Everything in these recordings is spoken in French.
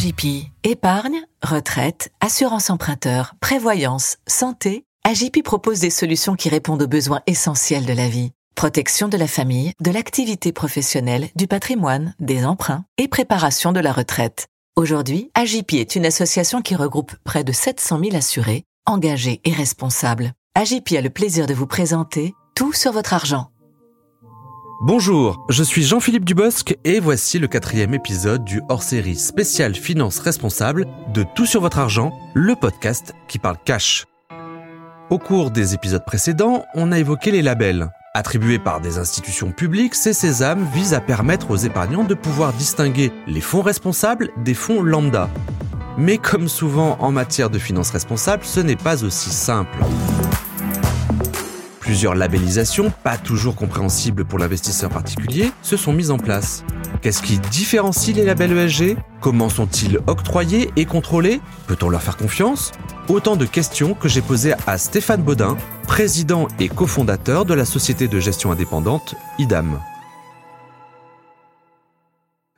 AJP. Épargne, retraite, assurance emprunteur, prévoyance, santé. AJP propose des solutions qui répondent aux besoins essentiels de la vie. Protection de la famille, de l'activité professionnelle, du patrimoine, des emprunts et préparation de la retraite. Aujourd'hui, AJP est une association qui regroupe près de 700 000 assurés, engagés et responsables. AJP a le plaisir de vous présenter Tout sur votre argent. Bonjour, je suis Jean-Philippe Dubosc et voici le quatrième épisode du hors-série spécial Finance Responsable de Tout sur votre argent, le podcast qui parle cash. Au cours des épisodes précédents, on a évoqué les labels. Attribués par des institutions publiques, ces sésames visent à permettre aux épargnants de pouvoir distinguer les fonds responsables des fonds lambda. Mais comme souvent en matière de finances responsables, ce n'est pas aussi simple. Plusieurs labellisations, pas toujours compréhensibles pour l'investisseur particulier, se sont mises en place. Qu'est-ce qui différencie les labels ESG Comment sont-ils octroyés et contrôlés? Peut-on leur faire confiance? Autant de questions que j'ai posées à Stéphane Baudin, président et cofondateur de la société de gestion indépendante IDAM.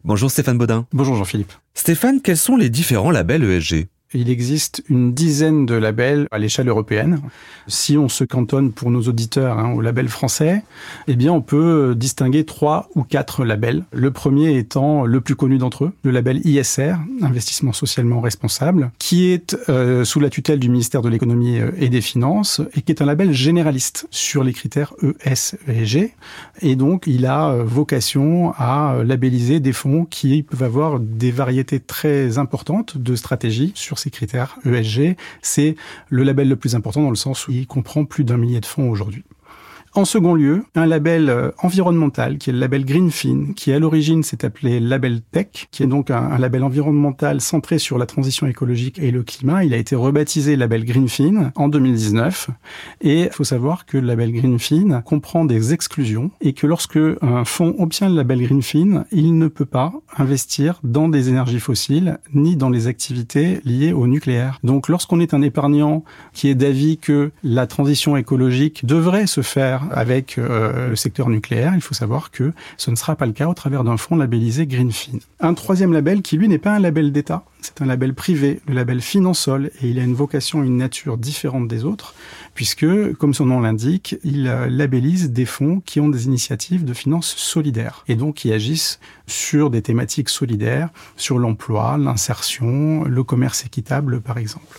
Bonjour Stéphane Baudin. Bonjour Jean-Philippe. Stéphane, quels sont les différents labels ESG il existe une dizaine de labels à l'échelle européenne. Si on se cantonne pour nos auditeurs hein, au label français, eh bien on peut distinguer trois ou quatre labels. Le premier étant le plus connu d'entre eux, le label ISR, investissement socialement responsable, qui est euh, sous la tutelle du ministère de l'économie euh, et des finances et qui est un label généraliste sur les critères ES et donc il a euh, vocation à labelliser des fonds qui peuvent avoir des variétés très importantes de stratégies sur ces critères ESG. C'est le label le plus important dans le sens où il comprend plus d'un millier de fonds aujourd'hui. En second lieu, un label euh, environnemental qui est le label Greenfin, qui à l'origine s'est appelé Label Tech, qui est donc un, label environnemental centré sur la transition écologique et le climat. Il a été rebaptisé label Greenfin en 2019. Et il faut savoir que le label Greenfin comprend des exclusions et que lorsque un fonds obtient le label Greenfin, il ne peut pas investir dans des énergies fossiles ni dans les activités liées au nucléaire. Donc lorsqu'on est un épargnant qui est d'avis que la transition écologique devrait se faire avec euh, le secteur nucléaire, il faut savoir que ce ne sera pas le cas au travers d'un fonds labellisé Greenfin. Un troisième label qui, lui, n'est pas un label d'État, c'est un label privé, le label Finansol, et il a une vocation, une nature différente des autres, puisque, comme son nom l'indique, il euh, labellise des fonds qui ont des initiatives de finances solidaires, et donc qui agissent sur des thématiques solidaires, sur l'emploi, l'insertion, le commerce équitable, par exemple.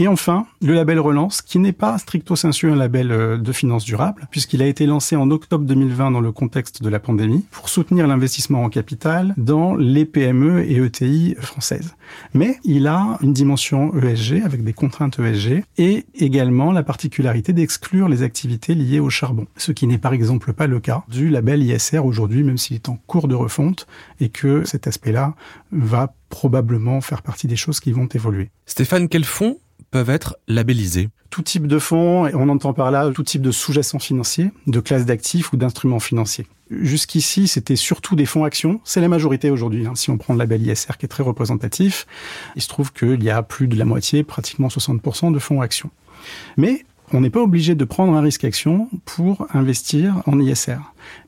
Et enfin, le label Relance, qui n'est pas stricto sensu un label euh, de finances durables, puisqu'il a été lancé en octobre 2020 dans le contexte de la pandémie, pour soutenir l'investissement en capital dans les PME et ETI françaises. Mais il a une dimension ESG, avec des contraintes ESG, et également la particularité d'exclure les activités liées au charbon, ce qui n'est par exemple pas le cas du label ISR aujourd'hui, même s'il est en cours de refonte, et que cet aspect-là va probablement faire partie des choses qui vont évoluer. Stéphane, quels fonds peuvent être labellisés Tout type de fonds, on entend par là tout type de sous-jacents financiers, de classes d'actifs ou d'instruments financiers. Jusqu'ici, c'était surtout des fonds actions. C'est la majorité aujourd'hui. Hein. Si on prend le label ISR qui est très représentatif, il se trouve qu'il y a plus de la moitié, pratiquement 60% de fonds actions. Mais on n'est pas obligé de prendre un risque action pour investir en ISR.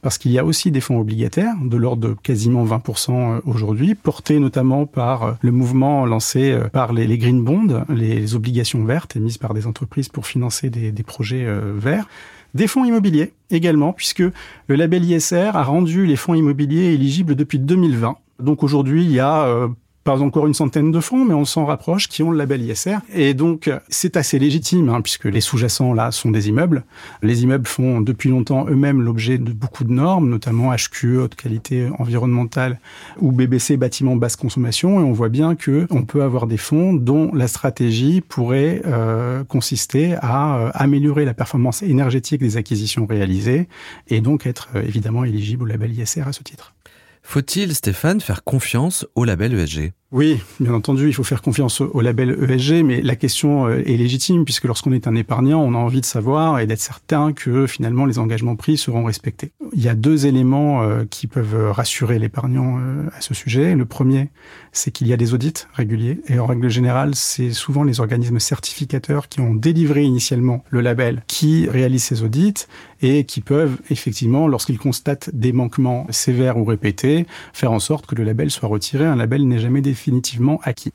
Parce qu'il y a aussi des fonds obligataires, de l'ordre de quasiment 20% euh, aujourd'hui, portés notamment par euh, le mouvement lancé euh, par les, green bonds, les obligations vertes émises par des entreprises pour financer des, des projets verts. Des fonds immobiliers également, puisque le label ISR a rendu les fonds immobiliers éligibles depuis 2020. Donc aujourd'hui, il y a pas encore une centaine de fonds, mais on s'en rapproche, qui ont le label ISR. Et donc, c'est assez légitime, hein, puisque les sous-jacents, là, sont des immeubles. Les immeubles font depuis longtemps eux-mêmes l'objet de beaucoup de normes, notamment HQE, haute qualité environnementale, ou BBC, bâtiment basse consommation. Et on voit bien que on peut avoir des fonds dont la stratégie pourrait euh, consister à euh, améliorer la performance énergétique des acquisitions réalisées, et donc être euh, évidemment éligible au label ISR à ce titre. Faut-il, Stéphane, faire confiance au label ESG oui, bien entendu, il faut faire confiance au, label ESG, mais la question euh, est légitime puisque lorsqu'on est un épargnant, on a envie de savoir et d'être certain que finalement les engagements pris seront respectés. Il y a deux éléments euh, qui peuvent rassurer l'épargnant euh, à ce sujet. Le premier, c'est qu'il y a des audits réguliers et en règle générale, c'est souvent les organismes certificateurs qui ont délivré initialement le label qui réalisent ces audits et qui peuvent effectivement, lorsqu'ils constatent des manquements sévères ou répétés, faire en sorte que le label soit retiré. Un label n'est jamais définitif définitivement acquis.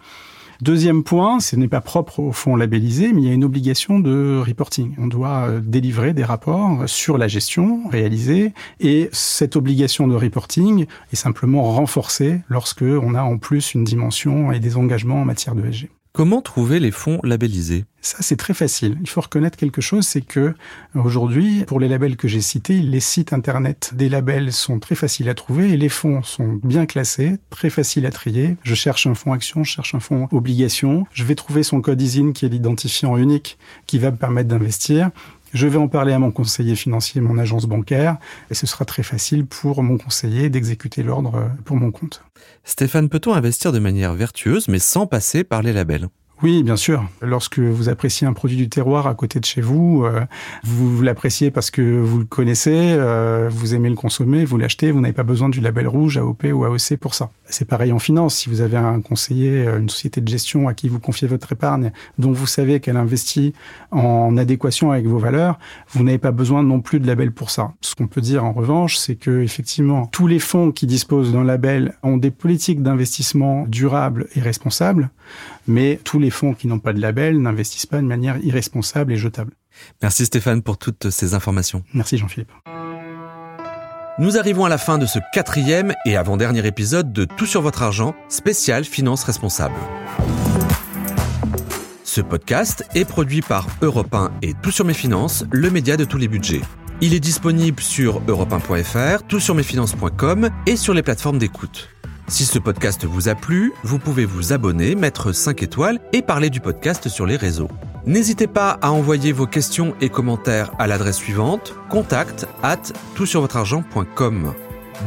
Deuxième point, ce n'est pas propre aux fonds labellisés, mais il y a une obligation de reporting. On doit euh, délivrer des rapports sur la gestion réalisée et cette obligation de reporting est simplement renforcée lorsque on a en plus une dimension et des engagements en matière de SG. Comment trouver les fonds labellisés? Ça, c'est très facile. Il faut reconnaître quelque chose, c'est que aujourd'hui, pour les labels que j'ai cités, les sites internet des labels sont très faciles à trouver et les fonds sont bien classés, très faciles à trier. Je cherche un fonds action, je cherche un fonds obligation. Je vais trouver son code ISIN qui est l'identifiant unique qui va me permettre d'investir. Je vais en parler à mon conseiller financier, mon agence bancaire, et ce sera très facile pour mon conseiller d'exécuter l'ordre pour mon compte. Stéphane, peut-on investir de manière vertueuse mais sans passer par les labels? Oui, bien sûr. Lorsque vous appréciez un produit du terroir à côté de chez vous, euh, vous, l'appréciez parce que vous le connaissez, euh, vous aimez le consommer, vous l'achetez, vous n'avez pas besoin du label rouge AOP ou AOC pour ça. C'est pareil en finance. Si vous avez un conseiller, euh, une société de gestion à qui vous confiez votre épargne, dont vous savez qu'elle investit en adéquation avec vos valeurs, vous n'avez pas besoin non plus de label pour ça. Ce qu'on peut dire en revanche, c'est que effectivement, tous les fonds qui disposent d'un label ont des politiques d'investissement durables et responsables, mais tous les fonds qui n'ont pas de label n'investissent pas de manière irresponsable et jetable. Merci Stéphane pour toutes ces informations. Merci Jean-Philippe. Nous arrivons à la fin de ce quatrième et avant-dernier épisode de Tout sur votre argent, spécial finance responsable. Ce podcast est produit par Europe 1 et Tout sur mes finances, le média de tous les budgets. Il est disponible sur europe1.fr, toutsurmesfinances.com et sur les plateformes d'écoute. Si ce podcast vous a plu, vous pouvez vous abonner, mettre 5 étoiles et parler du podcast sur les réseaux. N'hésitez pas à envoyer vos questions et commentaires à l'adresse suivante contact at toutsurvotreargent.com.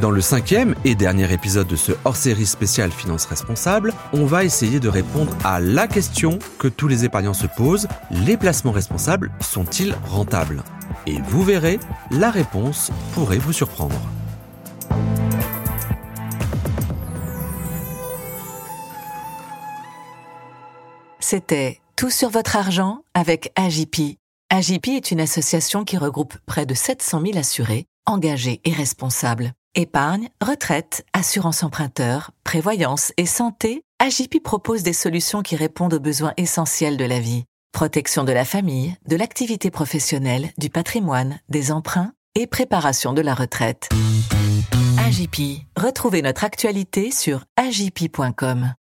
Dans le cinquième et dernier épisode de ce hors-série spécial Finance Responsable, on va essayer de répondre à la question que tous les épargnants se posent, les placements responsables sont-ils rentables? Et vous verrez, la réponse pourrait vous surprendre. C'était Tout sur votre argent avec AJP. AJP est une association qui regroupe près de 700 000 assurés, engagés et responsables. Épargne, retraite, assurance emprunteur, prévoyance et santé, AJP propose des solutions qui répondent aux besoins essentiels de la vie. Protection de la famille, de l'activité professionnelle, du patrimoine, des emprunts et préparation de la retraite. AJP. Retrouvez notre actualité sur ajp.com.